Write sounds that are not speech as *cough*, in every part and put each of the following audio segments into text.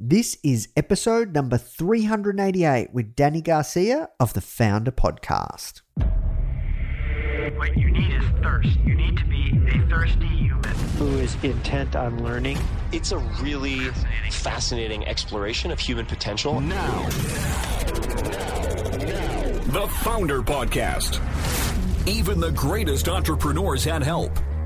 This is episode number 388 with Dany Garcia of the Foundr Podcast. What you need is thirst. You need to be a thirsty human. who is intent on learning. It's a really fascinating exploration of human potential. Now. The Foundr Podcast. Even the greatest entrepreneurs had help.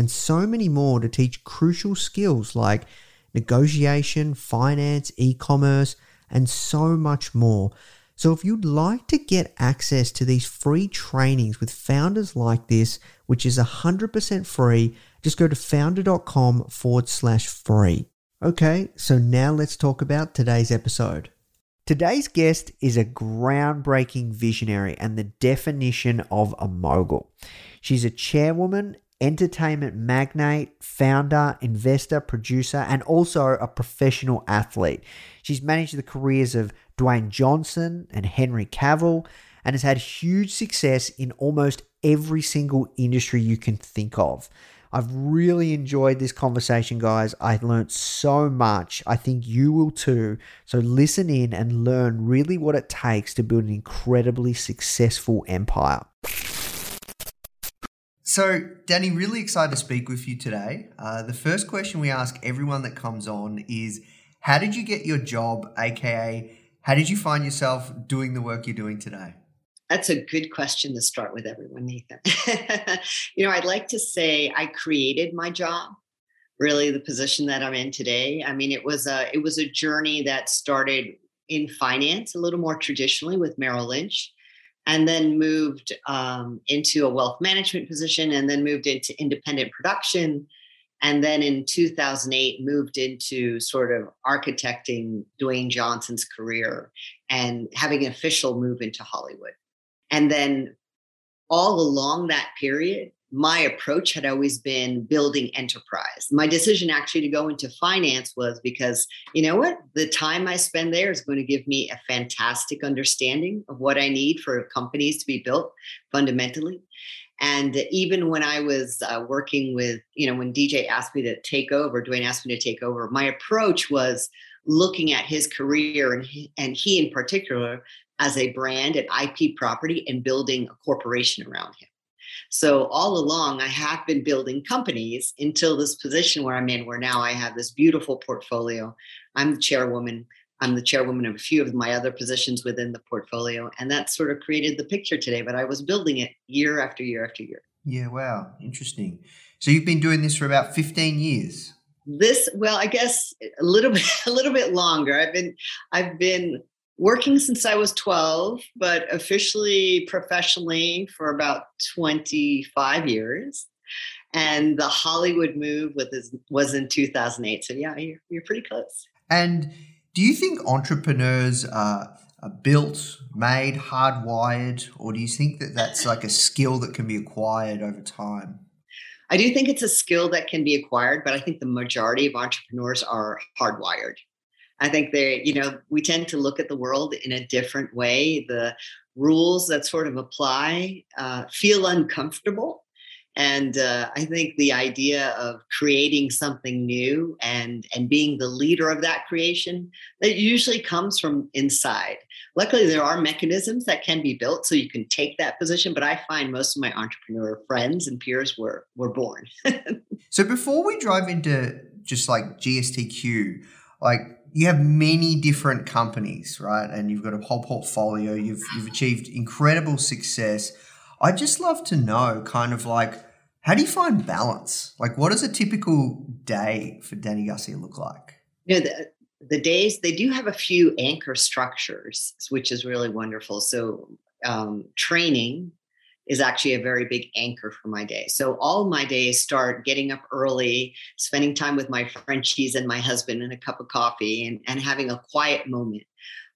and so many more to teach crucial skills like negotiation, finance, e commerce, and so much more. So, if you'd like to get access to these free trainings with founders like this, which is 100% free, just go to foundr.com forward slash free. Okay, so now let's talk about today's episode. Today's guest is a groundbreaking visionary and the definition of a mogul. She's a chairwoman, entertainment magnate, founder, investor, producer, and also a professional athlete. She's managed the careers of Dwayne Johnson and Henry Cavill and has had huge success in almost every single industry you can think of. I've really enjoyed this conversation, guys. I learned so much. I think you will too. So listen in and learn really what it takes to build an incredibly successful empire. So, Dany, really excited to speak with you today. Uh, the first question we ask everyone that comes on is How did you get your job, aka, how did you find yourself doing the work you're doing today? That's a good question to start with everyone, Nathan. *laughs* you know, I'd like to say I created my job, really the position that I'm in today. I mean, it was a it was a journey that started in finance, a little more traditionally with Merrill Lynch, and then moved um, into a wealth management position, and then moved into independent production, and then in 2008 moved into sort of architecting Dwayne Johnson's career and having an official move into Hollywood. And then all along that period, my approach had always been building enterprise. My decision actually to go into finance was because, you know what? The time I spend there is going to give me a fantastic understanding of what I need for companies to be built fundamentally. And even when I was uh, working with, you know, when DJ asked me to take over, Dwayne asked me to take over, my approach was looking at his career and he, and he in particular as a brand and IP property and building a corporation around him. So all along, I have been building companies until this position where I'm in, where now I have this beautiful portfolio. I'm the chairwoman. I'm the chairwoman of a few of my other positions within the portfolio, and that sort of created the picture today. But I was building it year after year after year. Yeah, wow, interesting. So you've been doing this for about 15 years. This, well, I guess a little *laughs* bit, a little bit longer. I've been, I've been working since I was 12, but officially professionally for about 25 years. And the Hollywood move was, was in 2008. So, yeah, you're, you're pretty close. And do you think entrepreneurs are, are built, made, hardwired, or do you think that that's like a skill that can be acquired over time? I do think it's a skill that can be acquired, but I think the majority of entrepreneurs are hardwired. I think they, you know, we tend to look at the world in a different way. The rules that sort of apply uh, feel uncomfortable. And uh, I think the idea of creating something new and and being the leader of that creation that usually comes from inside. Luckily, there are mechanisms that can be built so you can take that position. But I find most of my entrepreneur friends and peers were were born. *laughs* so before we drive into just like GSTQ, like you have many different companies, right? And you've got a whole portfolio. You've you've achieved incredible success. I'd just love to know, kind of like, how do you find balance? Like, what does a typical day for Dany Garcia look like? You know, the, the days they do have a few anchor structures, which is really wonderful. So, um, training is actually a very big anchor for my day. So all my days start getting up early, spending time with my Frenchies and my husband and a cup of coffee and, and having a quiet moment.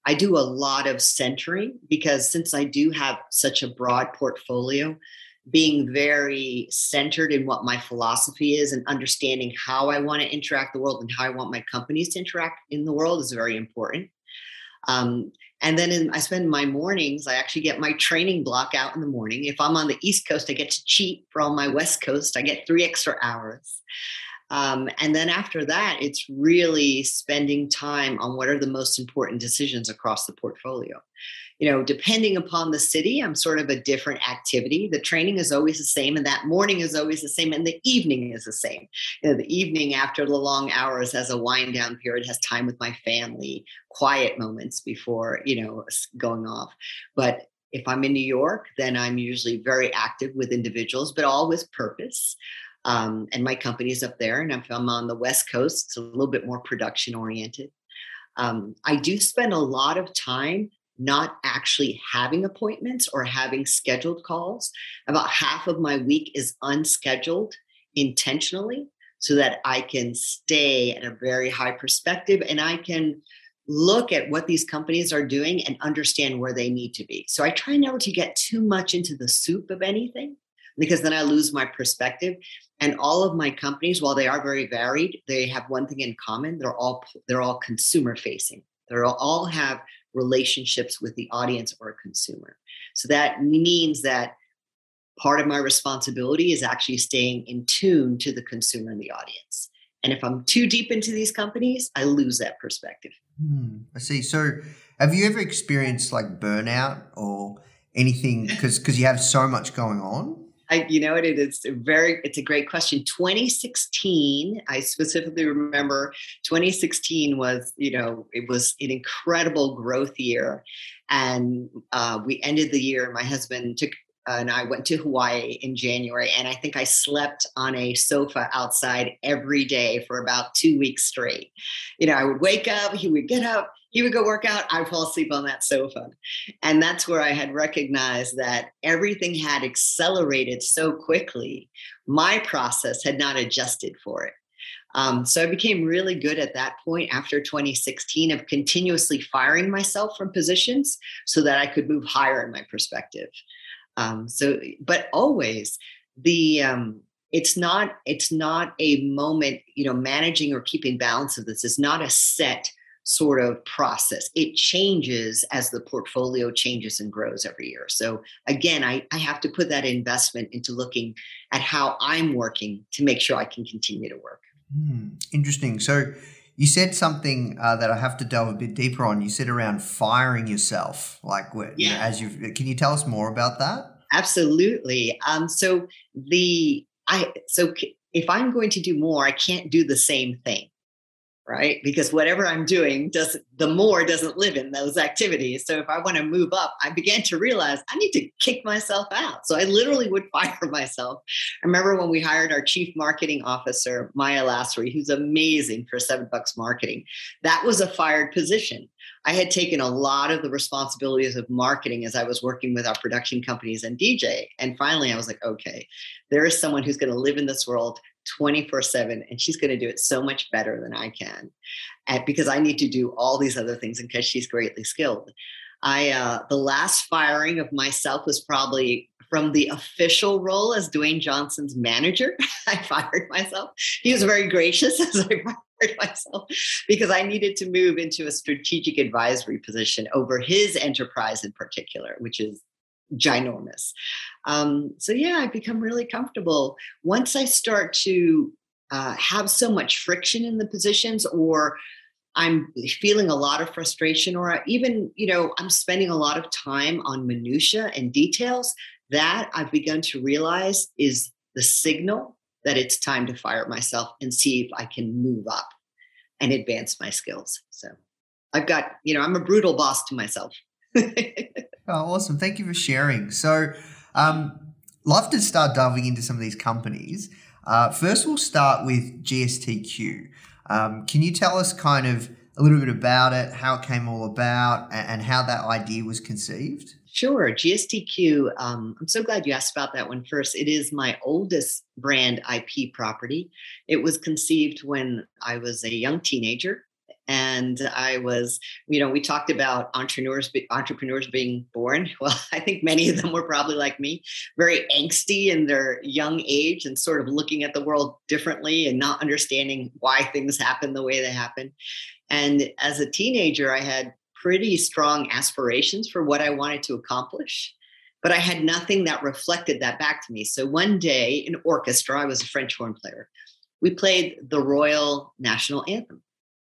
I do a lot of centering because since I do have such a broad portfolio, being very centered in what my philosophy is and understanding how I want to interact the world and how I want my companies to interact in the world is very important. Um, and then in, I spend my mornings, I actually get my training block out in the morning. If I'm on the East Coast, I get to cheat. For all my West Coast, I get three extra hours. Um, and then after that, it's really spending time on what are the most important decisions across the portfolio you know, depending upon the city, I'm sort of a different activity. The training is always the same, and that morning is always the same, and the evening is the same. You know, the evening after the long hours has a wind down period, has time with my family, quiet moments before, you know, going off. But if I'm in New York, then I'm usually very active with individuals, but all with purpose. Um, and my company is up there. And I'm on the West Coast, it's a little bit more production oriented. Um, I do spend a lot of time not actually having appointments or having scheduled calls. About half of my week is unscheduled intentionally so that I can stay at a very high perspective and I can look at what these companies are doing and understand where they need to be. So I try never to get too much into the soup of anything because then I lose my perspective. And all of my companies, while they are very varied, they have one thing in common. They're all they're all consumer facing. They all have relationships with the audience or consumer. So that means that part of my responsibility is actually staying in tune to the consumer and the audience. And if I'm too deep into these companies, I lose that perspective. Hmm, I see. So, have you ever experienced like burnout or anything because because you have so much going on? I, you know what it is very it's a great question 2016 i specifically remember 2016 was you know it was an incredible growth year and uh, we ended the year my husband took uh, and I went to Hawaii in January, and I think I slept on a sofa outside every day for about two weeks straight. You know, I would wake up, he would get up, he would go work out, I'd fall asleep on that sofa. And that's where I had recognized that everything had accelerated so quickly. My process had not adjusted for it. Um, so I became really good at that point after 2016 of continuously firing myself from positions so that I could move higher in my perspective. Um, so, but always the um, it's not it's not a moment you know managing or keeping balance of this is not a set sort of process. It changes as the portfolio changes and grows every year. So again, I, I have to put that investment into looking at how I'm working to make sure I can continue to work. Hmm, interesting. So you said something uh, that I have to delve a bit deeper on. You said around firing yourself, like yeah. You know, as you can you tell us more about that? Absolutely. Um, so the I so if I'm going to do more, I can't do the same thing right? Because whatever I'm doing does the more doesn't live in those activities. So if I want to move up, I began to realize I need to kick myself out. So I literally would *laughs* fire myself. I remember when we hired our chief marketing officer, Maya Lassery, who's amazing for seven bucks marketing. That was a fired position. I had taken a lot of the responsibilities of marketing as I was working with our production companies and DJ. And finally, I was like, okay, there is someone who's going to live in this world 24 7 and she's going to do it so much better than i can and because i need to do all these other things and because she's greatly skilled. I uh, the last firing of myself was probably from the official role as dwayne johnson's manager. *laughs* I fired myself. He was very gracious *laughs* as i fired fired myself because I needed to move into a strategic advisory position over his enterprise in particular, which is ginormous. Um, so yeah, I've become really comfortable. Once I start to uh, have so much friction in the positions or I'm feeling a lot of frustration, or even, you know, I'm spending a lot of time on minutia and details. That I've begun to realize is the signal that it's time to fire myself and see if I can move up and advance my skills. So I've got, you know, I'm a brutal boss to myself. *laughs* oh, awesome. Thank you for sharing. So, um, love to start delving into some of these companies. Uh, first, we'll start with GSTQ. Um, can you tell us kind of a little bit about it, how it came all about, and, how that idea was conceived? Sure. GSTQ, um, I'm so glad you asked about that one first. It is my oldest brand IP property. It was conceived when I was a young teenager and I was, you know, we talked about entrepreneurs, entrepreneurs being born. *laughs* Well, I think many of them were probably like me, very angsty in their young age and sort of looking at the world differently and not understanding why things happen the way they happen. And as a teenager, I had pretty strong aspirations for what I wanted to accomplish, but I had nothing that reflected that back to me. So one day in orchestra, I was a French horn player. We played the Royal National Anthem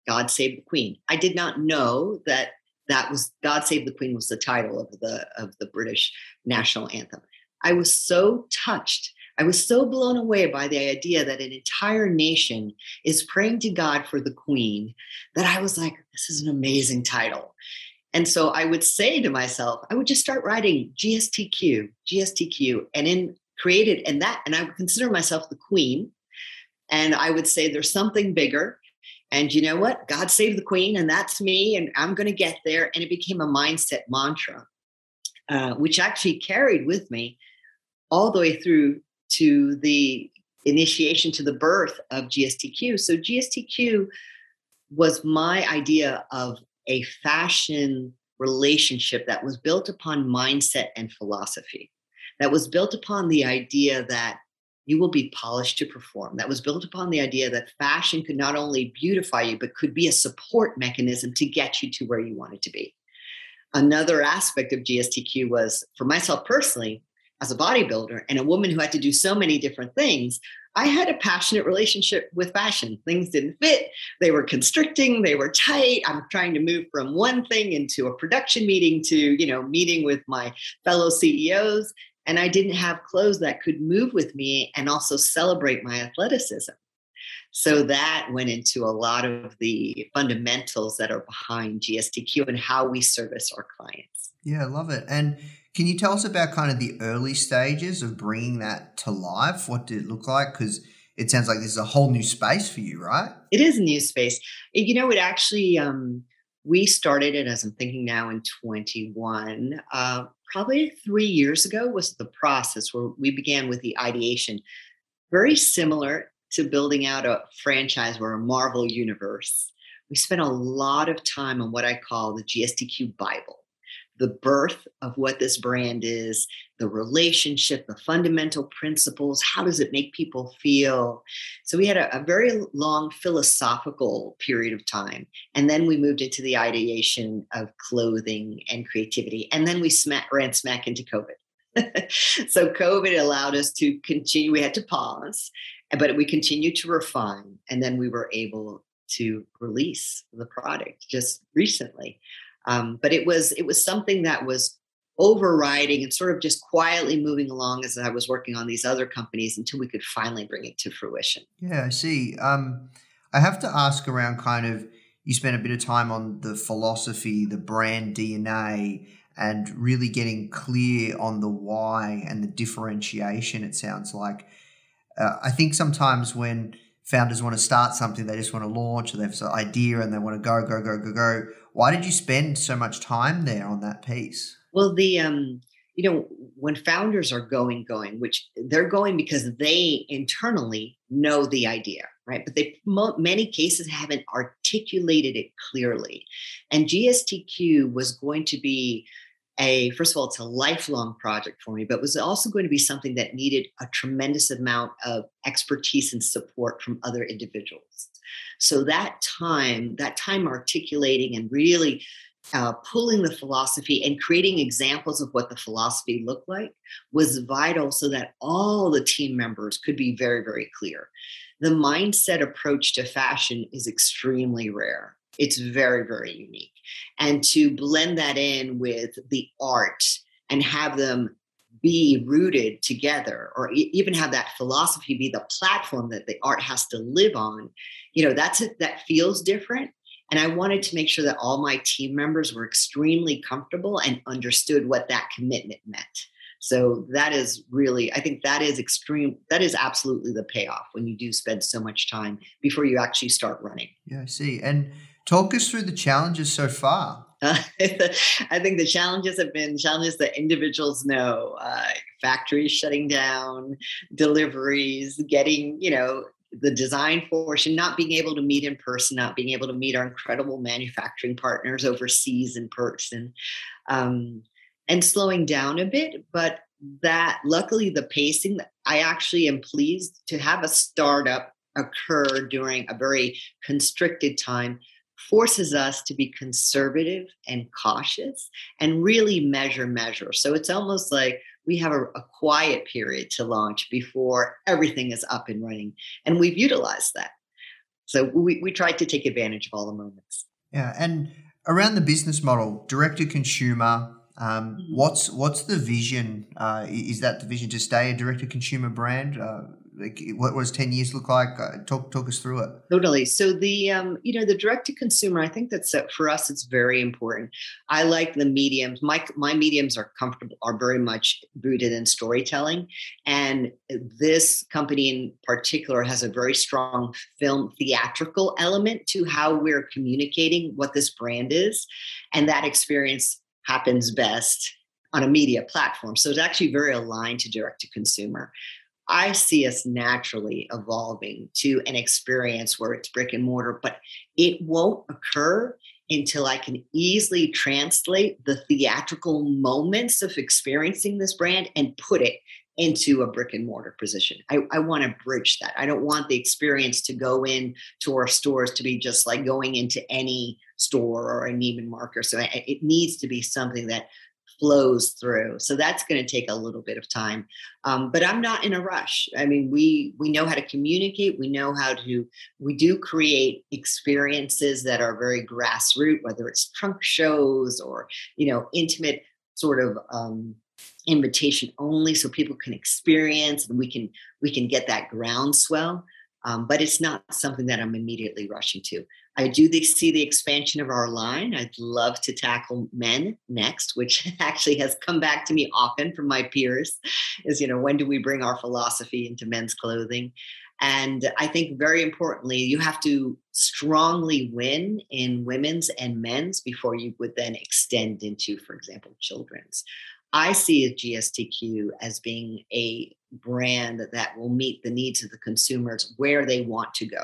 God Save the Queen. I did not know that that was God Save the Queen was the title of the of the British national anthem. I was so touched. I was so blown away by the idea that an entire nation is praying to God for the Queen that I was like, this is an amazing title. And so I would say to myself, I would just start writing GSTQ, GSTQ, and in created and that, and I would consider myself the queen. And I would say there's something bigger and you know what? God save the queen, and that's me, and I'm going to get there. And it became a mindset mantra, uh, which actually carried with me all the way through to the initiation to the birth of GSTQ. So GSTQ was my idea of a fashion relationship that was built upon mindset and philosophy, that was built upon the idea that you will be polished to perform. That was built upon the idea that fashion could not only beautify you, but could be a support mechanism to get you to where you wanted to be. Another aspect of GSTQ was for myself personally, as a bodybuilder and a woman who had to do so many different things, I had a passionate relationship with fashion. Things didn't fit. They were constricting. They were tight. I'm trying to move from one thing into a production meeting to, you know, meeting with my fellow CEOs and I didn't have clothes that could move with me and also celebrate my athleticism. So that went into a lot of the fundamentals that are behind GSTQ and how we service our clients. Yeah, I love it. And can you tell us about kind of the early stages of bringing that to life? What did it look like? Because it sounds like this is a whole new space for you, right? It is a new space. You know, it actually, um, we started it as I'm thinking now in 21, uh, probably three years ago was the process where we began with the ideation. Very similar to building out a franchise or a Marvel universe. We spent a lot of time on what I call the GSTQ Bible the birth of what this brand is, the relationship, the fundamental principles. How does it make people feel? So we had a, a, very long philosophical period of time. And then we moved into the ideation of clothing and creativity. And then we smack, ran smack into COVID. *laughs* so COVID allowed us to continue. We had to pause, but we continued to refine. And then we were able to release the product just recently. Um, but it was it was something that was overriding and sort of just quietly moving along as I was working on these other companies until we could finally bring it to fruition. Yeah, I see. Um, I have to ask around kind of you spent a bit of time on the philosophy, the brand DNA, and really getting clear on the why and the differentiation. It sounds like. Uh, I think sometimes when founders want to start something, they just want to launch, or they have an idea and they want to go, go, go, go, go. Why did you spend so much time there on that piece? Well, the um, you know, when founders are going, going, which they're going because they internally know the idea, right? But they many cases haven't articulated it clearly. And GSTQ was going to be a first of all it's a lifelong project for me but was also going to be something that needed a tremendous amount of expertise and support from other individuals. So that time that time articulating and really uh, pulling the philosophy and creating examples of what the philosophy looked like was vital so that all the team members could be very very clear. The mindset approach to fashion is extremely rare it's very very unique. And to blend that in with the art and have them be rooted together or e- even have that philosophy be the platform that the art has to live on you know that's it that feels different. And i wanted to make sure that all my team members were extremely comfortable and understood what that commitment meant. So that is really i think that is extreme that is absolutely the payoff when you do spend so much time before you actually start running. Yeah i see. And talk us through the challenges so far *laughs* I think the challenges have been challenges that individuals know uh, factories shutting down, deliveries, getting, you know, the design portion, not being able to meet in person, not being able to meet our incredible manufacturing partners overseas in person, um, and slowing down a bit. But that, luckily, the pacing, I actually am pleased to have a startup occur during a very constricted time forces us to be conservative and cautious and really measure measure. So it's almost like we have a, a, quiet period to launch before everything is up and running and we've utilized that. So we, we tried to take advantage of all the moments. Yeah and around the business model direct to consumer um, mm-hmm. what's what's the vision? Uh, is that the vision to stay a direct to consumer brand? Uh, like what was 10 years look like? Uh, talk talk us through it. Totally. So the um, you know the direct to consumer i think that's uh, for us it's very important. I like the mediums. My my mediums are comfortable are very much rooted in storytelling. And this company in particular has a very strong film theatrical element to how we're communicating what this brand is. And that experience happens best on a media platform. So it's actually very aligned to direct to consumer. I see us naturally evolving to an experience where it's brick and mortar, but it won't occur until I can easily translate the theatrical moments of experiencing this brand and put it into a brick and mortar position. I, I want to bridge that. I don't want the experience to go in to our stores to be just like going into any store or a Neiman Marcus. So it needs to be something that flows through. So that's going to take a little bit of time, um, but I'm not in a rush. I mean, we we know how to communicate. We know how to. We do create experiences that are very grassroots, whether it's trunk shows or you know intimate sort of um, invitation only, so people can experience and we can we can get that groundswell. Um, but it's not something that I'm immediately rushing to. I do see the expansion of our line. I'd love to tackle men next, which *laughs* actually has come back to me often from my peers is, you know, when do we bring our philosophy into men's clothing? And I think very importantly, you have to strongly win in women's and men's before you would then extend into, for example, children's. I see a GSTQ as being a brand that will meet the needs of the consumers where they want to go.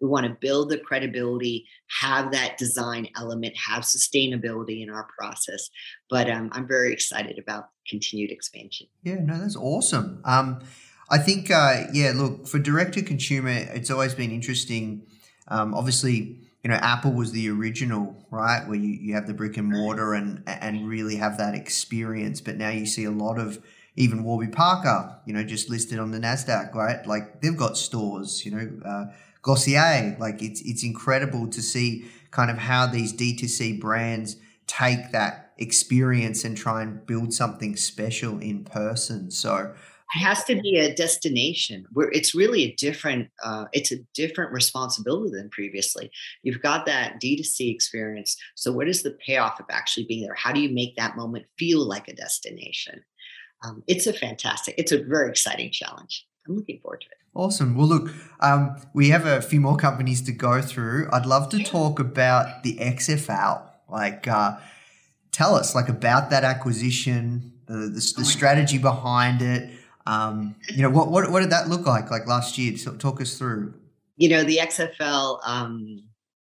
We want to build the credibility, have that design element, have sustainability in our process. But um, I'm very excited about continued expansion. Yeah, no, that's awesome. Um, I think, uh, yeah, look, for direct to consumer, it's always been interesting. Um, obviously, you know, Apple was the original, right? Where you, you have the brick and mortar and and really have that experience. But now you see a lot of even Warby Parker, you know, just listed on the Nasdaq, right? Like they've got stores, you know, uh, Glossier. Like it's it's incredible to see kind of how these D2C brands take that experience and try and build something special in person. So it has to be a destination where it's really a different uh, it's a different responsibility than previously you've got that d2c experience so what is the payoff of actually being there how do you make that moment feel like a destination um, it's a fantastic it's a very exciting challenge i'm looking forward to it Awesome. Well, look, um, we have a few more companies to go through. I'd love to talk about the XFL. Like, uh, tell us like about that acquisition, the, the, the strategy behind it. Um, you know, what, what what did that look like like last year? So talk us through. You know, the XFL. Um,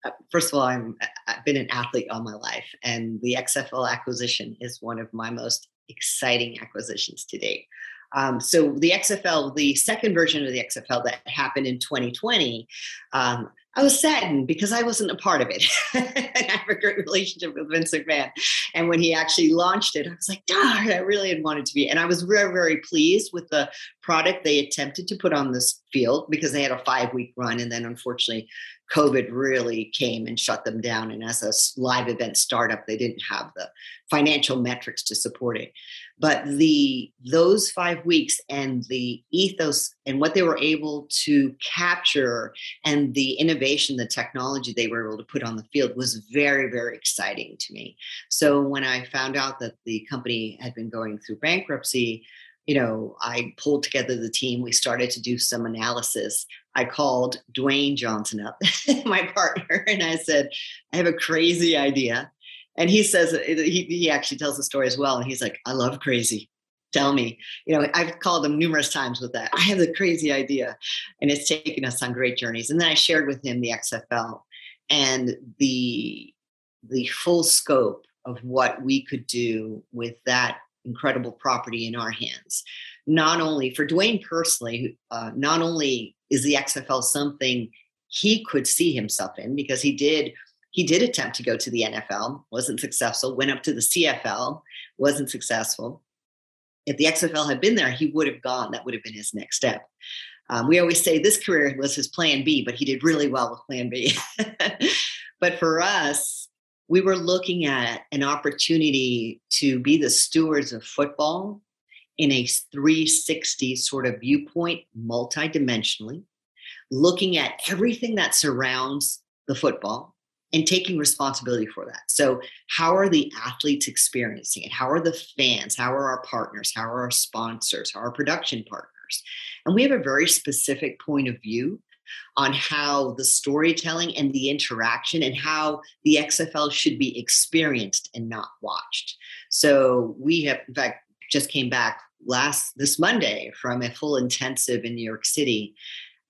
uh, first of all, I'm I've been an athlete all my life, and the XFL acquisition is one of my most exciting acquisitions to date. Um, so the XFL, the second version of the XFL that happened in 2020, um, I was saddened because I wasn't a part of it. *laughs* I have a great relationship with Vince McMahon. And when he actually launched it, I was like, darn, I really had wanted to be. And I was very, very pleased with the product they attempted to put on this field because they had a five week run. And then unfortunately, COVID really came and shut them down. And as a live event startup, they didn't have the financial metrics to support it. But the those five weeks and the ethos and what they were able to capture and the innovation, the technology they were able to put on the field was very, very exciting to me. So when I found out that the company had been going through bankruptcy, you know, I pulled together the team. We started to do some analysis. I called Dwayne Johnson up, *laughs* my partner, and I said, I have a crazy idea. And he says, he, he actually tells the story as well. And he's like, I love crazy. Tell me. You know, I've called him numerous times with that. I have the crazy idea. And it's taken us on great journeys. And then I shared with him the XFL and the the full scope of what we could do with that incredible property in our hands. Not only for Dwayne personally, uh, not only is the XFL something he could see himself in because he did he did attempt to go to the NFL, wasn't successful, went up to the CFL, wasn't successful. If the XFL had been there, he would have gone. That would have been his next step. Um, we always say this career was his plan B, but he did really well with plan B. *laughs* but for us, we were looking at an opportunity to be the stewards of football in a 360 sort of viewpoint, multidimensionally, looking at everything that surrounds the football and taking responsibility for that. So, how are the athletes experiencing it? How are the fans? How are our partners? How are our sponsors? How are our production partners? And we have a very specific point of view on how the storytelling and the interaction and how the XFL should be experienced and not watched. So we have, in fact, just came back last this Monday from a full intensive in New York City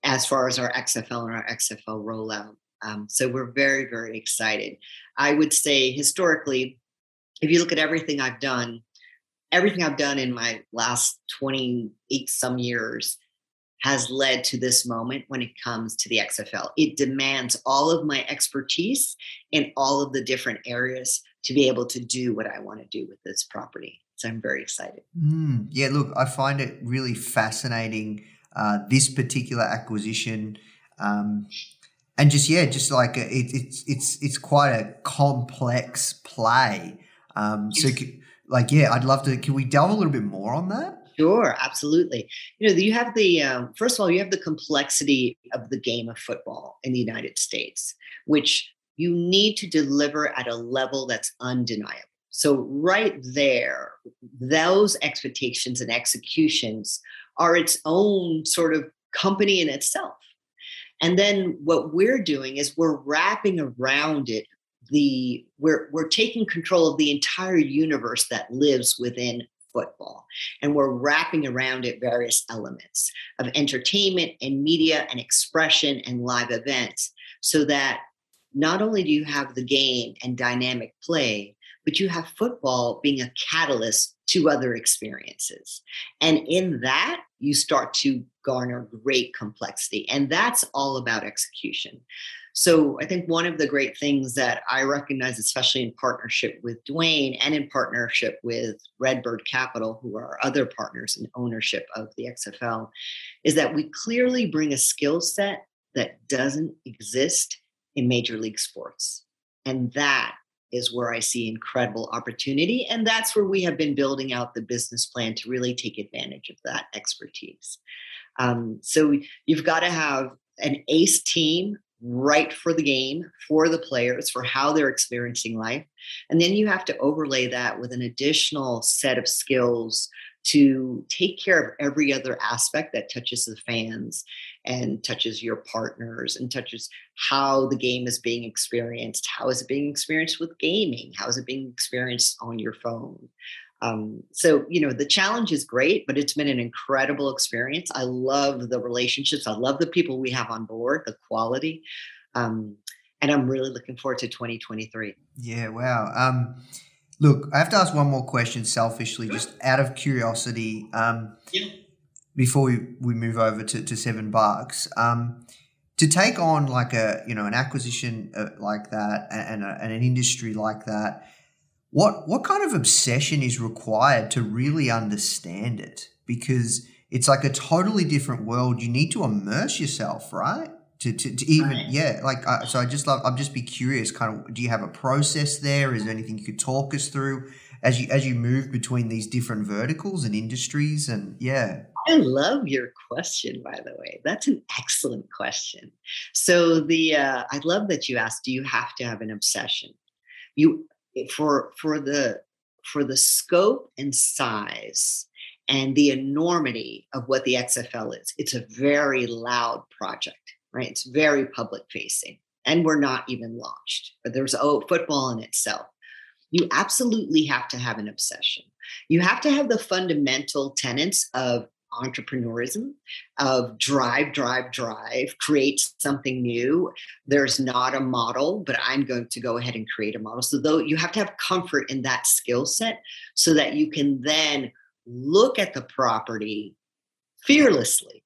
as far as our XFL and our XFL rollout. Um, so we're very, very excited. I would say historically, if you look at everything I've done, everything I've done in my last 28 some years has led to this moment when it comes to the XFL. It demands all of my expertise in all of the different areas to be able to do what I want to do with this property. So I'm very excited. Mm, yeah, look, I find it really fascinating uh, this particular acquisition. Um, and just yeah, just like a, it, it's it's it's quite a complex play. Um, so, like, yeah, I'd love to. Can we delve a little bit more on that? Sure, absolutely. You know, you have the um, first of all, you have the complexity of the game of football in the United States, which you need to deliver at a level that's undeniable. So, right there, those expectations and executions are its own sort of company in itself. And then what we're doing is we're wrapping around it the we're we're taking control of the entire universe that lives within football. And we're wrapping around it various elements of entertainment and media and expression and live events so that not only do you have the game and dynamic play, but you have football being a catalyst to other experiences. And in that, you start to garner great complexity. And that's all about execution. So I think one of the great things that I recognize, especially in partnership with Dwayne and in partnership with Redbird Capital, who are other partners in ownership of the XFL, is that we clearly bring a skill set that doesn't exist in major league sports. And that is where I see incredible opportunity. And that's where we have been building out the business plan to really take advantage of that expertise. Um, so you've got to have an ace team right for the game, for the players, for how they're experiencing life. And then you have to overlay that with an additional set of skills to take care of every other aspect that touches the fans and touches your partners and touches how the game is being experienced. How is it being experienced with gaming? How is it being experienced on your phone? Um, so, you know, the challenge is great, but it's been an incredible experience. I love the relationships. I love the people we have on board, the quality. Um, and I'm really looking forward to 2023. Yeah, wow. Um, look, I have to ask one more question selfishly, just out of curiosity. Um, Yeah. Before we, we move over to, to seven bucks, um, to take on like a you know an acquisition uh, like that and, a, and an industry like that, what what kind of obsession is required to really understand it? Because it's like a totally different world. You need to immerse yourself, right? To, to, to even Right. yeah like uh, so i just love i'd just be curious kind of do you have a process there is there anything you could talk us through as you as you move between these different verticals and industries and yeah I love your question, by the way. That's an excellent question. So the uh, I love that you asked. Do you have to have an obsession? You for for the for the scope and size and the enormity of what the XFL is. It's a very loud project, right? It's very public facing, and we're not even launched. But there's oh football in itself. You absolutely have to have an obsession. You have to have the fundamental tenets of entrepreneurism of drive drive drive create something new there's not a model but i'm going to go ahead and create a model so though you have to have comfort in that skill set so that you can then look at the property fearlessly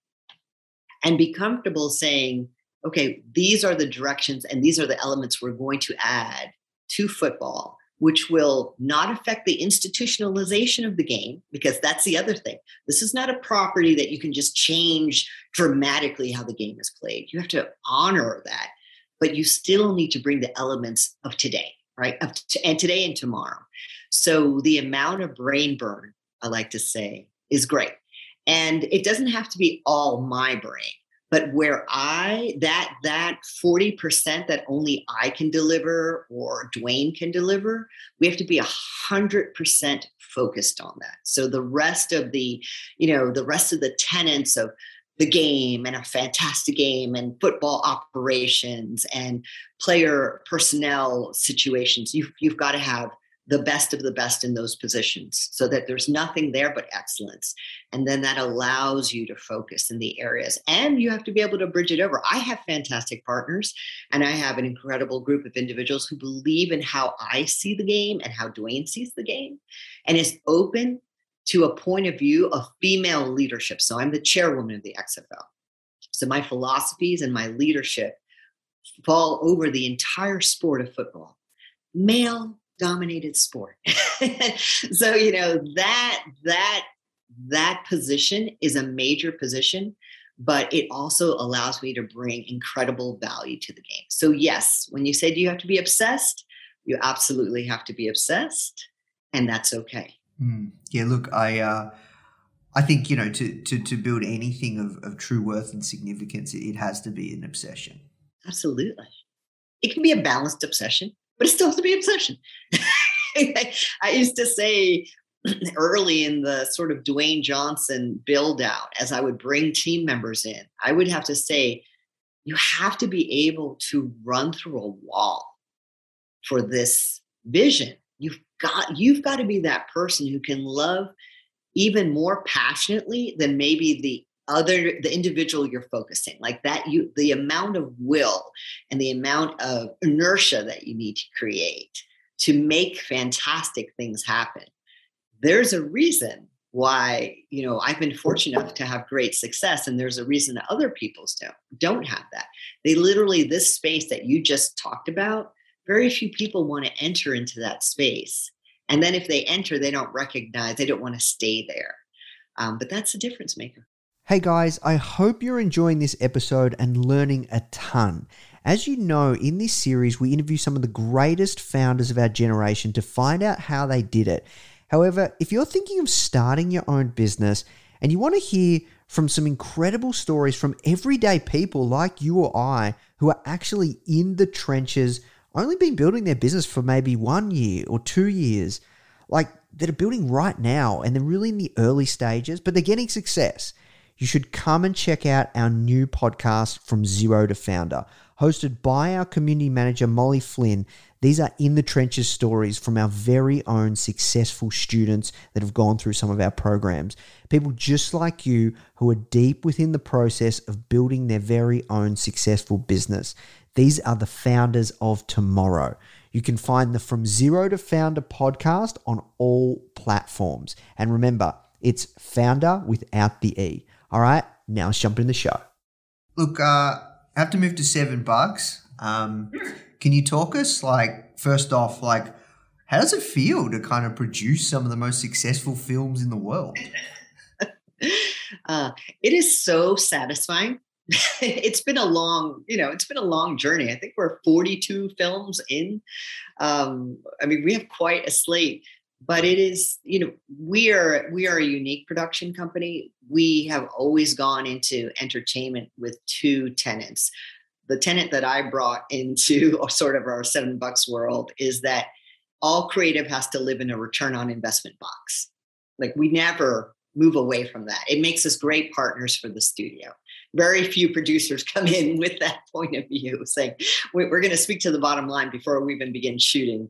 and be comfortable saying okay these are the directions and these are the elements we're going to add to football which will not affect the institutionalization of the game because that's the other thing. This is not a property that you can just change dramatically how the game is played. You have to honor that but you still need to bring the elements of today right? Of t- and today and tomorrow. So the amount of brain burn i like to say is great and it doesn't have to be all my brain but where i that that 40% that only i can deliver or dwayne can deliver we have to be a 100% focused on that. So the rest of the you know the rest of the tenets of the game and a fantastic game and football operations and player personnel situations you've, you've got to have the best of the best in those positions so that there's nothing there but excellence. And then that allows you to focus in the areas. And you have to be able to bridge it over. I have fantastic partners and i have an incredible group of individuals who believe in how i see the game and how dwayne sees the game. And is open to a point of view of female leadership. So i'm the chairwoman of the xfl so my philosophies and my leadership fall over the entire sport of football. Male dominated sport. *laughs* So you know that that that position is a major position but it also allows me to bring incredible value to the game. So yes when you say do you have to be obsessed you absolutely have to be obsessed and that's okay. Mm. Yeah, look, I uh, I think you know to to to build anything of, of true worth and significance, it, it has to be an obsession. absolutely. It can be a balanced obsession but it still has to be obsession. *laughs* I used to say *clears throat* early in the sort of dwayne johnson build out as i would bring team members in i would have to say you have to be able to run through a wall for this vision. You've got you've got to be that person who can love even more passionately than maybe the other the individual you're focusing like that you the amount of will and the amount of inertia that you need to create to make fantastic things happen. There's a reason why you know i've been fortunate enough to have great success and there's a reason that other people don't don't have that. They literally this space that you just talked about very few people want to enter into that space. And then if they enter they don't recognize they don't want to stay there. Um, but that's a difference maker Hey guys, I hope you're enjoying this episode and learning a ton. As you know, in this series, we interview some of the greatest founders of our generation to find out how they did it. However, if you're thinking of starting your own business and you want to hear from some incredible stories from everyday people like you or I who are actually in the trenches, only been building their business for maybe one year or two years, like that are building right now and they're really in the early stages, but they're getting success you should come and check out our new podcast, From Zero to Founder, hosted by our community manager, Molly Flynn. These are in the trenches stories from our very own successful students that have gone through some of our programs. People just like you who are deep within the process of building their very own successful business. These are the founders of tomorrow. You can find the From Zero to Founder podcast on all platforms. And remember, it's founder without the E. All right, now let's jump in the show. Look, uh, I have to move to seven bucks. Um, can you talk us, like, first off, like, how does it feel to kind of produce some of the most successful films in the world? *laughs* uh, it is so satisfying. *laughs* it's been a long, you know, it's been a long journey. I think we're 42 films in. Um, I mean, we have quite a slate, but it is, you know, we are we are a unique production company. We have always gone into entertainment with two tenants. The tenant that I brought into *laughs* sort of our seven bucks world is that all creative has to live in a return on investment box. Like we never move away from that. It makes us great partners for the studio. Very few producers *laughs* come in with that point of view, saying, we're going to speak to the bottom line before we even begin shooting.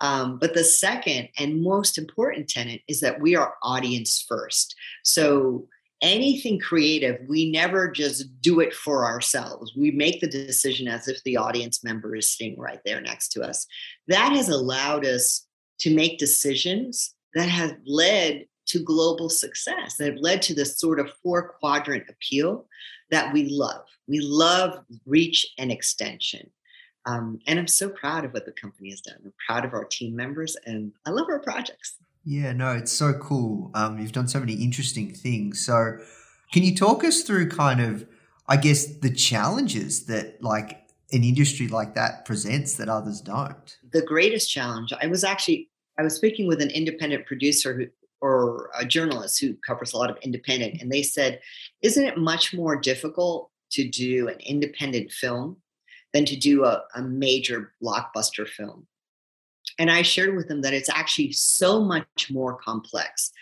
Um, but the second and most important tenet is that we are audience first. So anything creative, we never just do it for ourselves. We make the decision as if the audience member is sitting right there next to us. That has allowed us to make decisions that have led to global success that have led to this sort of four quadrant appeal that we love. We love reach and extension. Um, and I'm so proud of what the company has done. I'm proud of our team members and I love our projects. Yeah, no, it's so cool. Um, you've done so many interesting things. So, can you talk us through kind of, I guess, the challenges that like an industry like that presents that others don't? The greatest challenge, I was actually I was speaking with an independent producer who, or a journalist who covers a lot of independent, and they said, Isn't it much more difficult to do an independent film than to do a, a major blockbuster film? And I shared with them that it's actually so much more complex.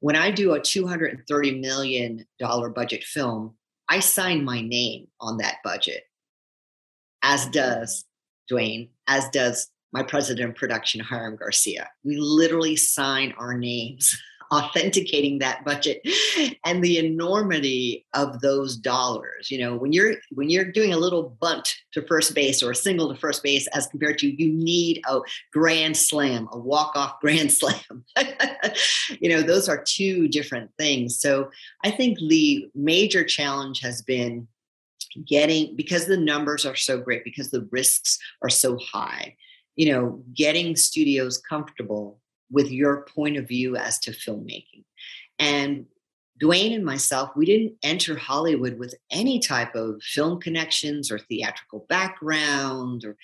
When I do a $230 million budget film, I sign my name on that budget, as does Dwayne, as does my president of production, Hiram Garcia. We literally sign our names *laughs* authenticating that budget and the enormity of those dollars. You know when you're when you're doing a little bunt to first base or a single to first base as compared to you need a grand slam a walk off *laughs* grand slam. You know those are two different things. So i think the major challenge has been getting because the numbers are so great because the risks are so high you know getting studios comfortable with your point of view as to filmmaking. And Dwayne and myself, we didn't enter Hollywood with any type of film connections or theatrical background or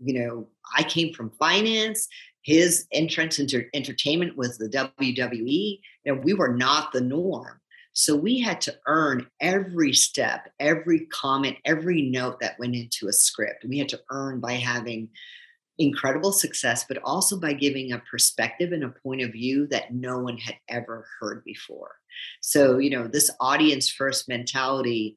you know, I came from finance. His entrance into entertainment was the WWE. You know, we were not the norm. So we had to earn every step, every comment, every note that went into a script. We had to earn by having incredible success, but also by giving a perspective and a point of view that no one had ever heard before. So, you know, this audience first mentality,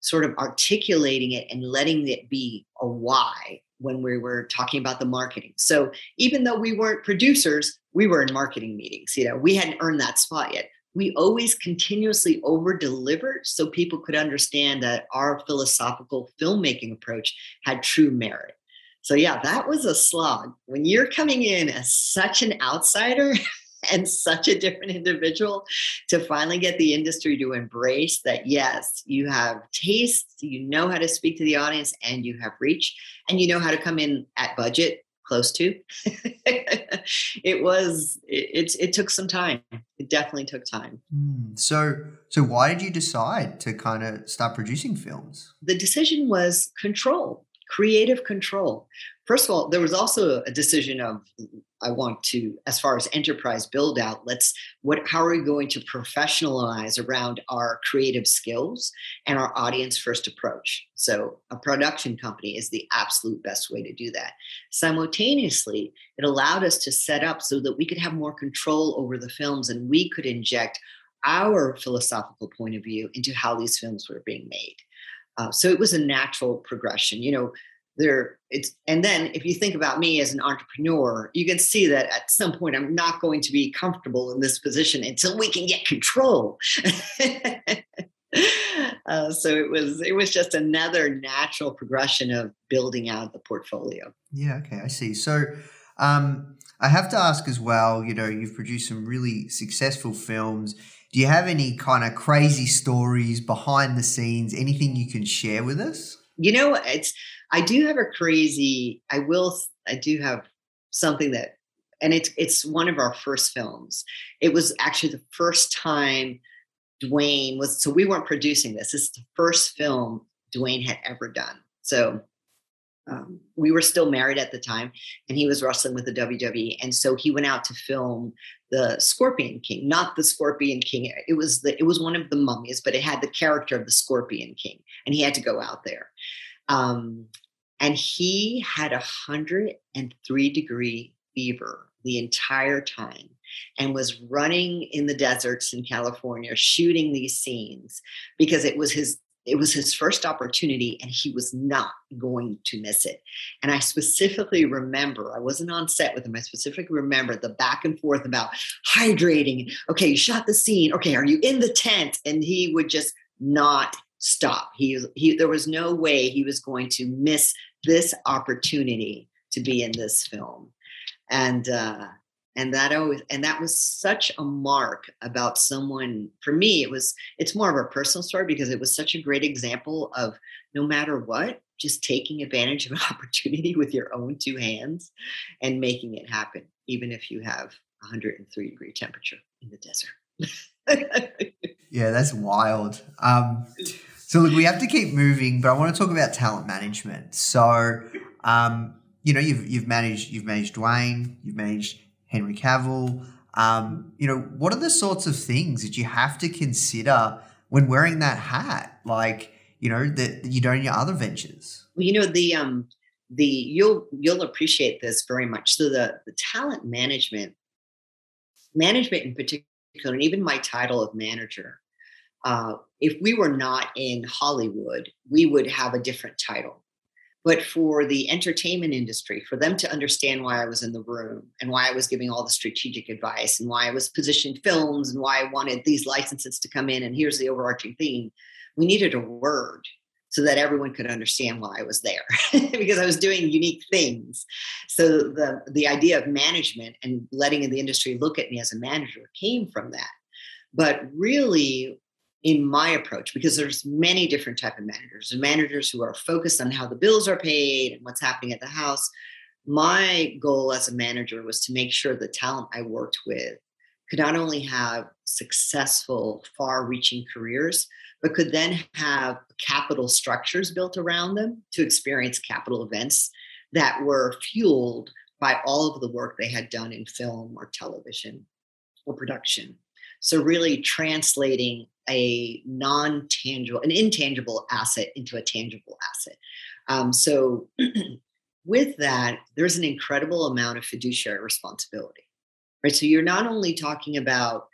sort of articulating it and letting it be a why when we were talking about the marketing. So, even though we weren't producers, we were in marketing meetings. You know, we hadn't earned that spot yet. We always continuously over delivered so people could understand that our philosophical filmmaking approach had true merit. So, yeah, that was a slog. When you're coming in as such an outsider *laughs* and such a different individual, to finally get the industry to embrace that, yes, you have taste, you know how to speak to the audience, and you have reach, and you know how to come in at budget close to. *laughs* It was it, it, it took some time. It definitely took time. Mm. so so why did you decide to kind of start producing films? The decision was control creative control. First of all, there was also a decision of I want to, as far as enterprise build out, let's what how are we going to professionalize around our creative skills and our audience first approach? So a production company is the absolute best way to do that. Simultaneously, it allowed us to set up so that we could have more control over the films and we could inject our philosophical point of view into how these films were being made. Uh, so it was a natural progression. You know, there it's and then if you think about me as an entrepreneur, you can see that at some point I'm not going to be comfortable in this position until we can get control. *laughs* Uh, so it was it was just another natural progression of building out the portfolio. Yeah, okay, I see. So um, I have to ask as well. You know, you've produced some really successful films. Do you have any kind of crazy stories behind the scenes? Anything you can share with us? You know, it's I do have a crazy. I will. I do have something that, and it's it's one of our first films. It was actually the first time Dwayne was. So we weren't producing this. This is the first film Dwayne had ever done. So um, we were still married at the time, and he was wrestling with the WWE, and so he went out to film the Scorpion King, not the Scorpion King. It was the it was one of the mummies, but it had the character of the Scorpion King, and he had to go out there. Um, and he had a hundred and three degree fever the entire time and was running in the deserts in California shooting these scenes because it was his it was his first opportunity and he was not going to miss it. And I specifically remember, I wasn't on set with him, I specifically remember the back and forth about hydrating. Okay, you shot the scene. Okay, are you in the tent? And he would just not stop. He, he there was no way he was going to miss this opportunity to be in this film. And uh and that always and that was such a mark about someone for me it was it's more of a personal story because it was such a great example of no matter what just taking advantage of an *laughs* opportunity with your own two hands and making it happen even if you have 103 degree temperature in the desert. *laughs* Yeah that's wild. Um, so look we have to keep moving but i want to talk about talent management. So um, you know you've you've managed you've managed dwayne you've managed Henry Cavill. Um, you know, what are the sorts of things that you have to consider when wearing that hat? Like, you know, that you don't your other ventures. Well, you know, the um the you'll you'll appreciate this very much. So the the talent management, management in particular, and even my title of manager, uh, if we were not in Hollywood, we would have a different title but for the entertainment industry, for them to understand why I was in the room and why I was giving all the strategic advice and why I was positioned films and why I wanted these licenses to come in and here's the overarching theme, we needed a word so that everyone could understand why I was there *laughs* because I was doing unique things. So the the idea of management and letting the industry look at me as a manager came from that. But really in my approach because there's many different type of managers. And managers who are focused on how the bills are paid and what's happening at the house. My goal as a manager was to make sure the talent i worked with could not only have successful far reaching careers but could then have capital structures built around them to experience capital events that were fueled by all of the work they had done in film or television or production. So really translating a non-tangible, an intangible asset into a tangible asset. Um, so *clears throat* with that, there's an incredible amount of fiduciary responsibility, right? So you're not only talking about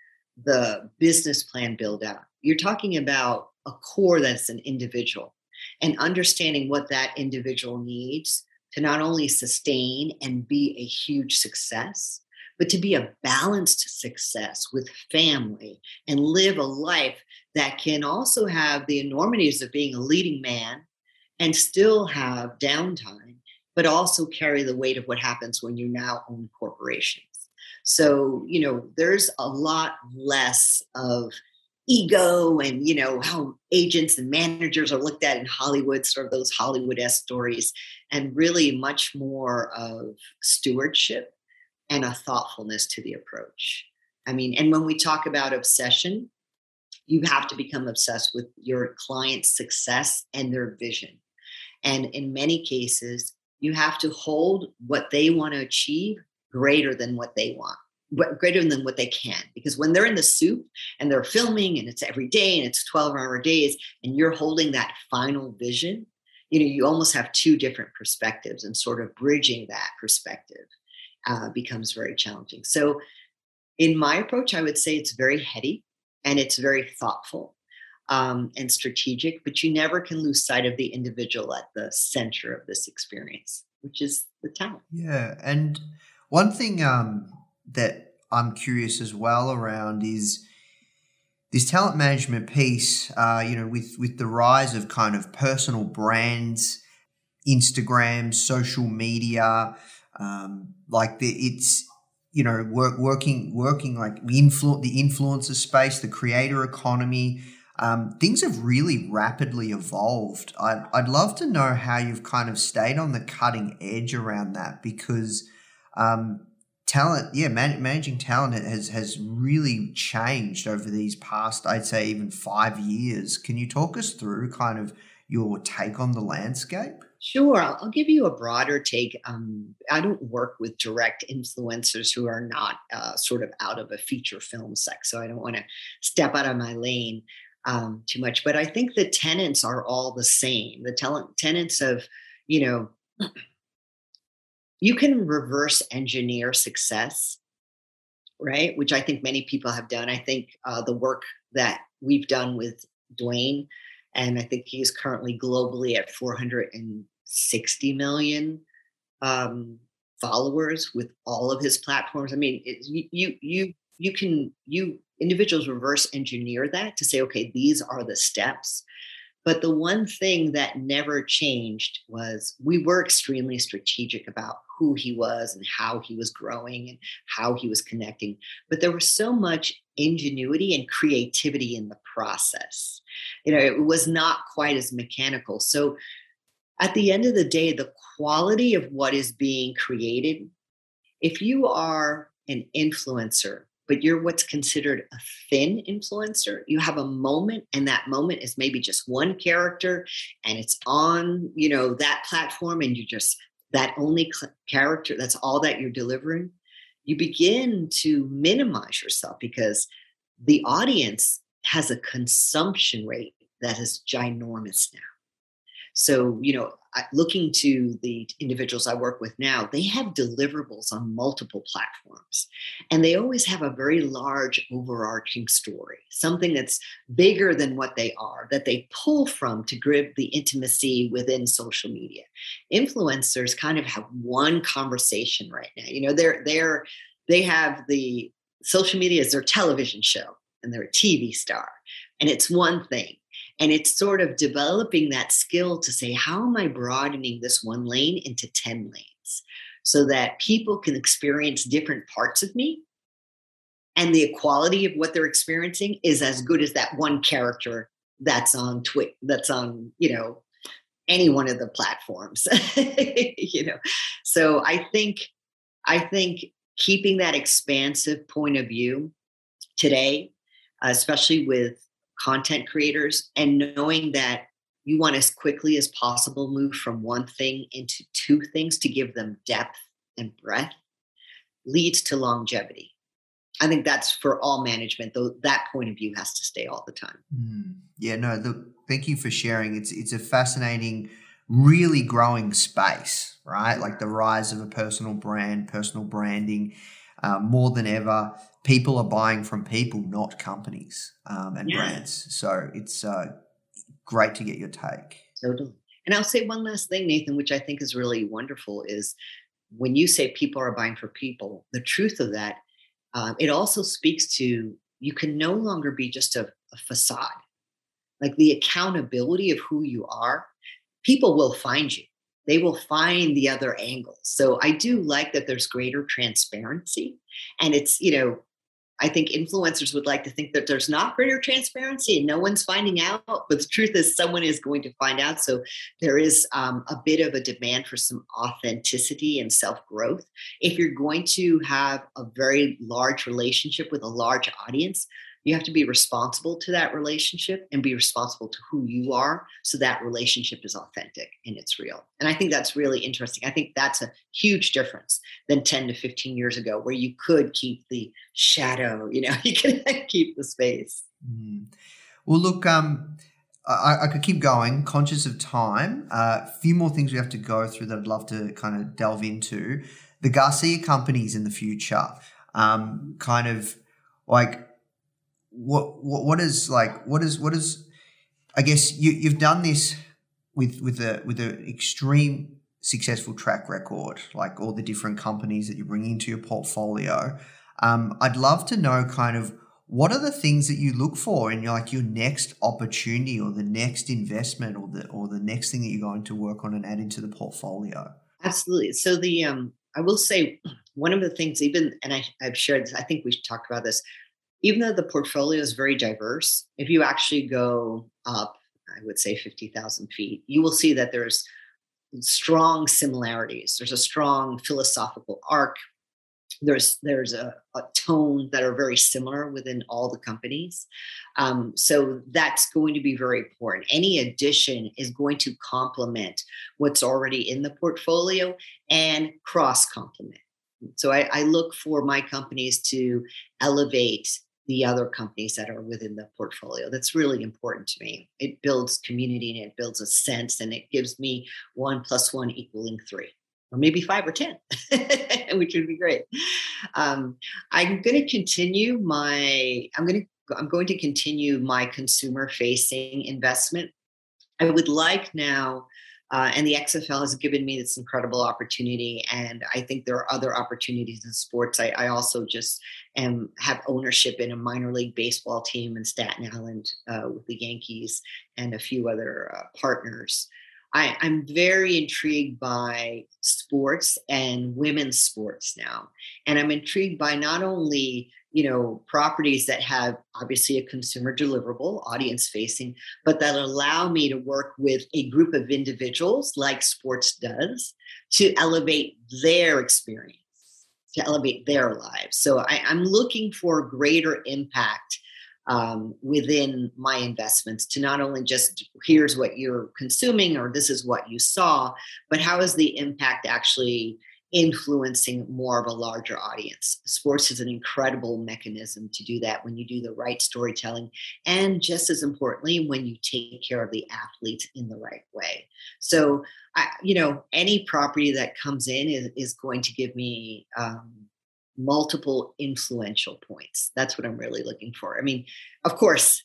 the business plan build out, you're talking about a core that's an individual and understanding what that individual needs to not only sustain and be a huge success, but to be a balanced success with family and live a life that can also have the enormities of being a leading man and still have downtime, but also carry the weight of what happens when you now own corporations. So, you know, there's a lot less of ego and, you know, how agents and managers are looked at in Hollywood, sort of those Hollywood esque stories, and really much more of stewardship and a thoughtfulness to the approach. I mean, and when we talk about obsession, you have to become obsessed with your client's success and their vision. And in many cases, you have to hold what they want to achieve greater than what they want greater than what they can because when they're in the soup and they're filming and it's every day and it's 12 hour days and you're holding that final vision you know you almost have two different perspectives and sort of bridging that perspective uh, becomes very challenging. So, in my approach, I would say it's very heady and it's very thoughtful um, and strategic, but you never can lose sight of the individual at the center of this experience, which is the talent. Yeah. And one thing um, that I'm curious as well around is this talent management piece, uh, you know, with with the rise of kind of personal brands, Instagram, social media, um, like the, it's you know work, working working like influ- the influencer space, the creator economy. Um, things have really rapidly evolved. I'd, I'd love to know how you've kind of stayed on the cutting edge around that because um, talent, yeah, man, managing talent has has really changed over these past, I'd say, even five years. Can you talk us through kind of your take on the landscape? Sure, I'll, I'll give you a broader take. Um, I don't work with direct influencers who are not uh, sort of out of a feature film sex, so I don't want to step out of my lane um, too much. But I think the tenants are all the same. The talent tenants of, you know, *clears throat* you can reverse engineer success, right? Which I think many people have done. I think uh, the work that we've done with Dwayne, and I think he's currently globally at 460 million um, followers with all of his platforms. I mean, it, you you you can you individuals reverse engineer that to say, okay, these are the steps. But the one thing that never changed was we were extremely strategic about who he was and how he was growing and how he was connecting. But there was so much ingenuity and creativity in the process. You know, it was not quite as mechanical. So at the end of the day, the quality of what is being created, if you are an influencer but you're what's considered a thin influencer. You have a moment, and that moment is maybe just one character, and it's on you know that platform, and you just that only character. That's all that you're delivering. You begin to minimize yourself because the audience has a consumption rate that is ginormous now. So, you know, looking to the individuals I work with now, they have deliverables on multiple platforms. And they always have a very large overarching story, something that's bigger than what they are, that they pull from to grip the intimacy within social media. Influencers kind of have one conversation right now. You know, they're they're they have the social media as their television show and they're a TV star. And it's one thing and it's sort of developing that skill to say, how am I broadening this one lane into 10 lanes so that people can experience different parts of me? And the equality of what they're experiencing is as good as that one character that's on Twit, that's on, you know, any one of the platforms. *laughs* you know. So I think I think keeping that expansive point of view today, especially with content creators and knowing that you want as quickly as possible move from one thing into two things to give them depth and breadth leads to longevity. I think that's for all management, though that point of view has to stay all the time. Mm. Yeah, no, look, thank you for sharing. It's it's a fascinating, really growing space, right? Like the rise of a personal brand, personal branding, uh, more than ever people are buying from people, not companies um, and yeah. brands. So it's uh, great to get your take. Totally. And I'll say one last thing, Nathan, which I think is really wonderful is when you say people are buying for people, the truth of that, um, it also speaks to you can no longer be just a, a facade. Like the accountability of who you are, people will find you they will find the other angles. So I do like that there's greater transparency. And it's, you know, I think influencers would like to think that there's not greater transparency and no one's finding out, but the truth is someone is going to find out. So there is um, a bit of a demand for some authenticity and self growth. If you're going to have a very large relationship with a large audience, you have to be responsible to that relationship and be responsible to who you are so that relationship is authentic and it's real and i think that's really interesting i think that's a huge difference than 10 to 15 years ago where you could keep the shadow you know *laughs* you can keep the space mm. well look um I, I, could keep going, conscious of time. A uh, few more things we have to go through that I'd love to kind of delve into. The Garcia companies in the future, um, kind of like what what what is like what is what is I guess you you've done this with with a with an extreme successful track record, like all the different companies that you bring into your portfolio. Um, I'd love to know kind of what are the things that you look for in your, like your next opportunity or the next investment or the or the next thing that you're going to work on and add into the portfolio? Absolutely. So the um, I will say one of the things, even and I, I've shared this, I think we talked about this. Even though the portfolio is very diverse, if you actually go up, I would say fifty thousand feet, you will see that there's strong similarities. There's a strong philosophical arc. There's there's a, a, tone that are very similar within all the companies. Um, so that's going to be very important. Any addition is going to complement what's already in the portfolio and cross complement so I, I look for my companies to elevate the other companies that are within the portfolio. That's really important to me. It builds community and it builds a sense and it gives me one plus one equaling three or maybe five or 10, *laughs* which would be great. Um, I'm going to continue my, I'm going to, I'm going to continue my consumer facing investment. I would like now, uh, and the XFL has given me this incredible opportunity, and I think there are other opportunities in sports. I, I also just am have ownership in a minor league baseball team in Staten Island uh, with the Yankees and a few other uh, partners. I, I'm very intrigued by sports and women's sports now. And I'm intrigued by not only you know properties that have obviously a consumer deliverable audience facing but that allow me to work with a group of individuals like sports does to elevate their experience to elevate their lives. So I, i'm looking for greater impact um, within my investments to not only just here's what you're consuming or this is what you saw, but how is the impact actually influencing more of a larger audience. Sports is an incredible mechanism to do that when you do the right storytelling and just as importantly when you take care of the athletes in the right way. So, I, you know, any property that comes in is, is going to give me um, multiple influential points. That's what I'm really looking for. I mean, of course,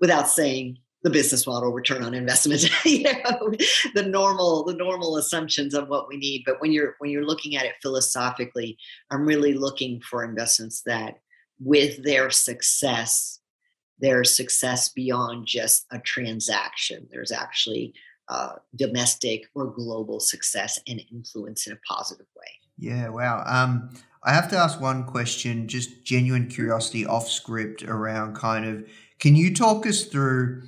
without saying the business model return on investment *laughs* you know the normal the normal assumptions of what we need but when you're when you're looking at it philosophically i'm really looking for investments that with their success their success beyond just a transaction there's actually uh, domestic or global success and influence in a positive way yeah wow um I have to ask one question, just genuine curiosity off script around kind of can you talk us through?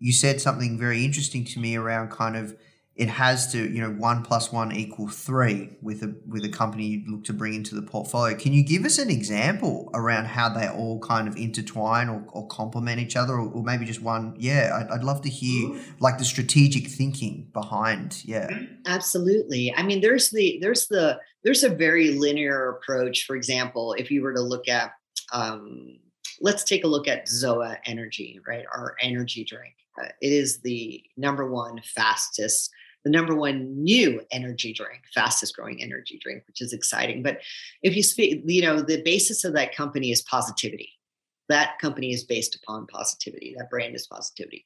You said something very interesting to me around kind of it has to, you know, one plus one equal three with a with a company you look to bring into the portfolio. Can you give us an example around how they all kind of intertwine or, or complement each other, or, or, maybe just one? Yeah, I'd, I'd love to hear like the strategic thinking behind. Yeah, absolutely. I mean, there's the there's the there's a very linear approach. For example, if you were to look at, um, let's take a look at Zoa Energy, right? Our energy drink. Uh, it is the number one fastest, the number one new energy drink, fastest growing energy drink, which is exciting. But if you speak, you know, the basis of that company is positivity. That company is based upon positivity. That brand is positivity.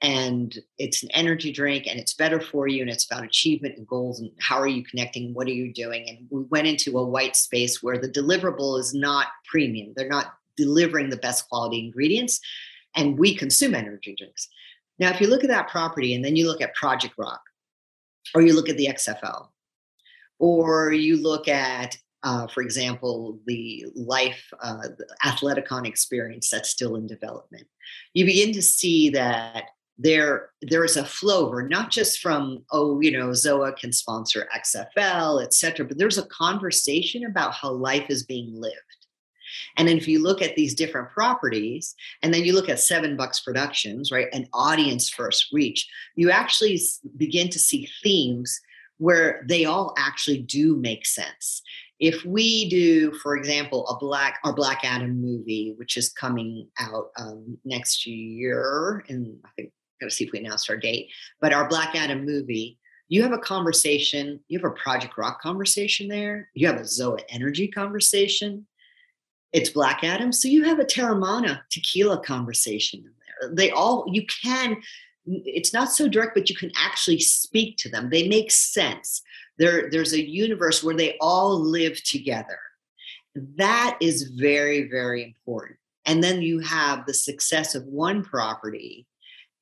And it's an energy drink and it's better for you and it's about achievement and goals and how are you connecting? What are you doing? And we went into a white space where the deliverable is not premium. They're not delivering the best quality ingredients and we consume energy drinks now if you look at that property and then you look at project rock or you look at the xfl or you look at uh, for example, the life uh, athleticon experience that's still in development. You begin to see that there there is a flow over not just from oh you know zoa can sponsor xfl et cetera but there's a conversation about how life is being lived and then if you look at these different properties and then you look at seven bucks productions right an audience first reach you actually begin to see themes where they all actually do make sense if we do, for example, a black our Black Adam movie, which is coming out um, next year, and I think I'm gonna see if we announced our date. But our Black Adam movie, you have a conversation, you have a Project Rock conversation there, you have a Zoa Energy conversation. It's Black Adam, so you have a Teremana tequila conversation in there. They all you can. It's not so direct, but you can actually speak to them. They make sense there, there's a universe where they all live together. That is very, very important. And then you have the success of one property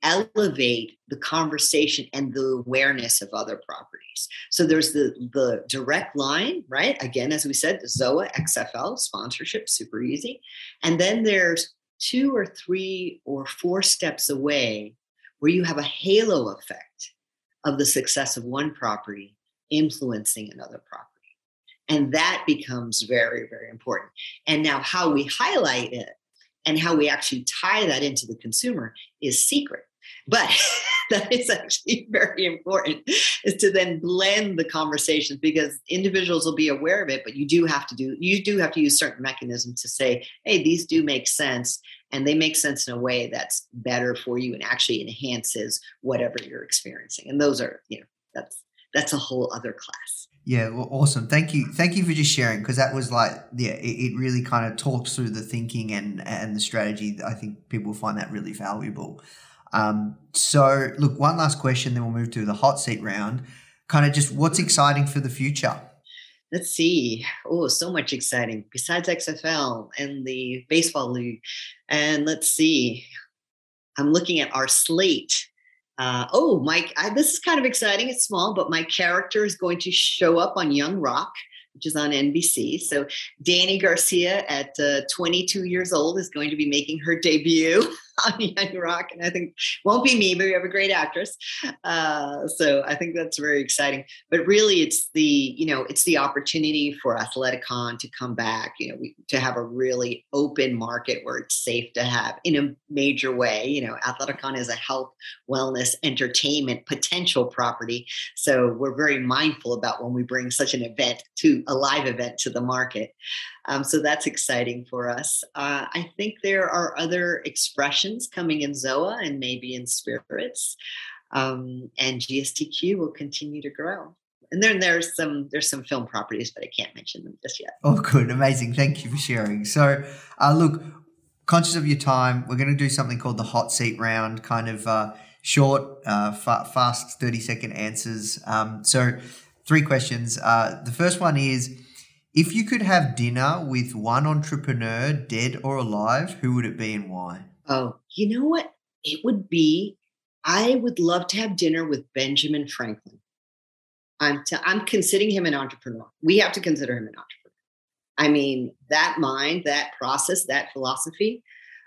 elevate the conversation and the awareness of other properties. So there's the the direct line, right? Again, as we said, the ZOA XFL sponsorship, super easy. And then there's two or three or four steps away where you have a halo effect of the success of one property influencing another property. And that becomes very, very important. And now, how we highlight it and how we actually tie that into the consumer is secret. But *laughs* that is actually *laughs* very important is to then blend the conversations because individuals will be aware of it, but you do have to do you do have to use certain mechanisms to say, hey, these do make sense and they make sense in a way that's better for you and actually enhances whatever you're experiencing. And those are, you know, that's that's a whole other class. Yeah, well, awesome. Thank you. Thank you for just sharing because that was like, yeah, it, it, really kind of talks through the thinking and and the strategy. I think people find that really valuable. Um, so, look, one last question, then we'll move to the hot seat round. Kind of just what's exciting for the future? Let's see. Oh, so much exciting besides XFL and the baseball league. And let's see. I'm looking at our slate. Uh, oh, Mike, I, this is kind of exciting. It's small, but my character is going to show up on Young Rock which is on NBC. So Dany Garcia at uh, 22 years old is going to be making her debut *laughs* on Young Rock, and I think won't be me, but we have a great actress. Uh, so I think that's very exciting. But really, it's the you know it's the opportunity for Athleticon to come back. You know, we, to have a really open market where it's safe to have in a major way. You know, Athleticon is a health, wellness, entertainment potential property. So we're very mindful about when we bring such an event to a live event to the market. Um, so that's exciting for us. Uh, I think there are other expressions coming in ZOA and maybe in spirits. Um, and GSTQ will continue to grow. And then there's some there's some film properties, but I can't mention them just yet. Oh, good, amazing! Thank you for sharing. So, uh, look, conscious of your time, we're going to do something called the hot seat round, kind of uh, short, uh, fa- fast, thirty second answers. Um, so, three questions. Uh, the first one is if you could have dinner with one entrepreneur, dead or alive, who would it be and why? Oh, you know what? It would be, I would love to have dinner with Benjamin Franklin. I'm, t- I'm considering him an entrepreneur. We have to consider him an entrepreneur. I mean, that mind, that process, that philosophy.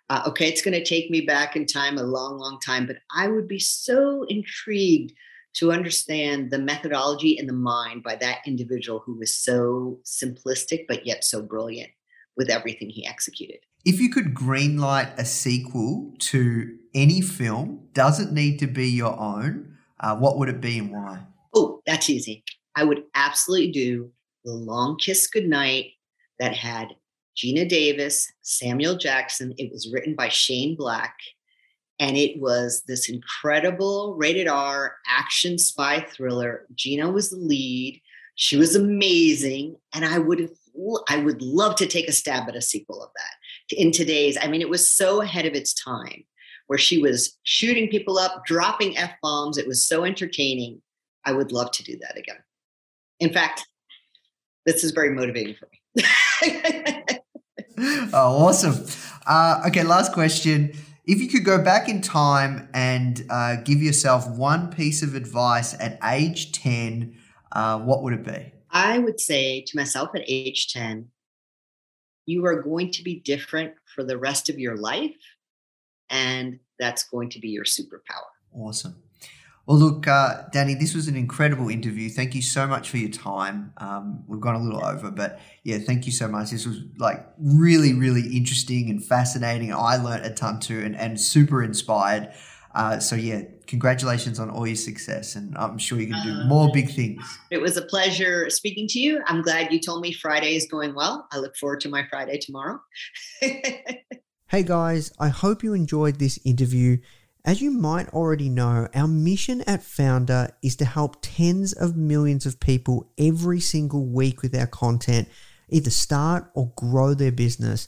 Uh, okay, it's going to take me back in time a long, long time, but I would be so intrigued to understand the methodology and the mind by that individual who was so simplistic but yet so brilliant with everything he executed. If you could greenlight a sequel to any film, doesn't need to be your own, uh, what would it be and why? Oh, that's easy. I would absolutely do The Long Kiss Goodnight that had Geena Davis, Samuel Jackson. It was written by Shane Black and it was this incredible rated R action spy thriller. Geena was the lead. She was amazing, and I would I would love to take a stab at a sequel of that in today's. I mean, it was so ahead of its time, where she was shooting people up, dropping f bombs. It was so entertaining. I would love to do that again. In fact, this is very motivating for me. *laughs* oh, awesome! Uh, okay, last question if you could go back in time and uh, give yourself one piece of advice at age 10, uh, what would it be? I would say to myself at age 10, you are going to be different for the rest of your life. And that's going to be your superpower. Awesome. Well, look, uh, Dany, this was an incredible interview. Thank you so much for your time. Um, we've gone a little over, but yeah, thank you so much. This was like really, really interesting and fascinating. I learned a ton too and, and super inspired. Uh, so yeah, congratulations on all your success, and I'm sure you're going to do uh, more big things. It was a pleasure speaking to you. I'm glad you told me Friday is going well. I look forward to my Friday tomorrow. *laughs* hey guys, I hope you enjoyed this interview. As you might already know, our mission at Foundr is to help tens of millions of people every single week with our content either start or grow their business,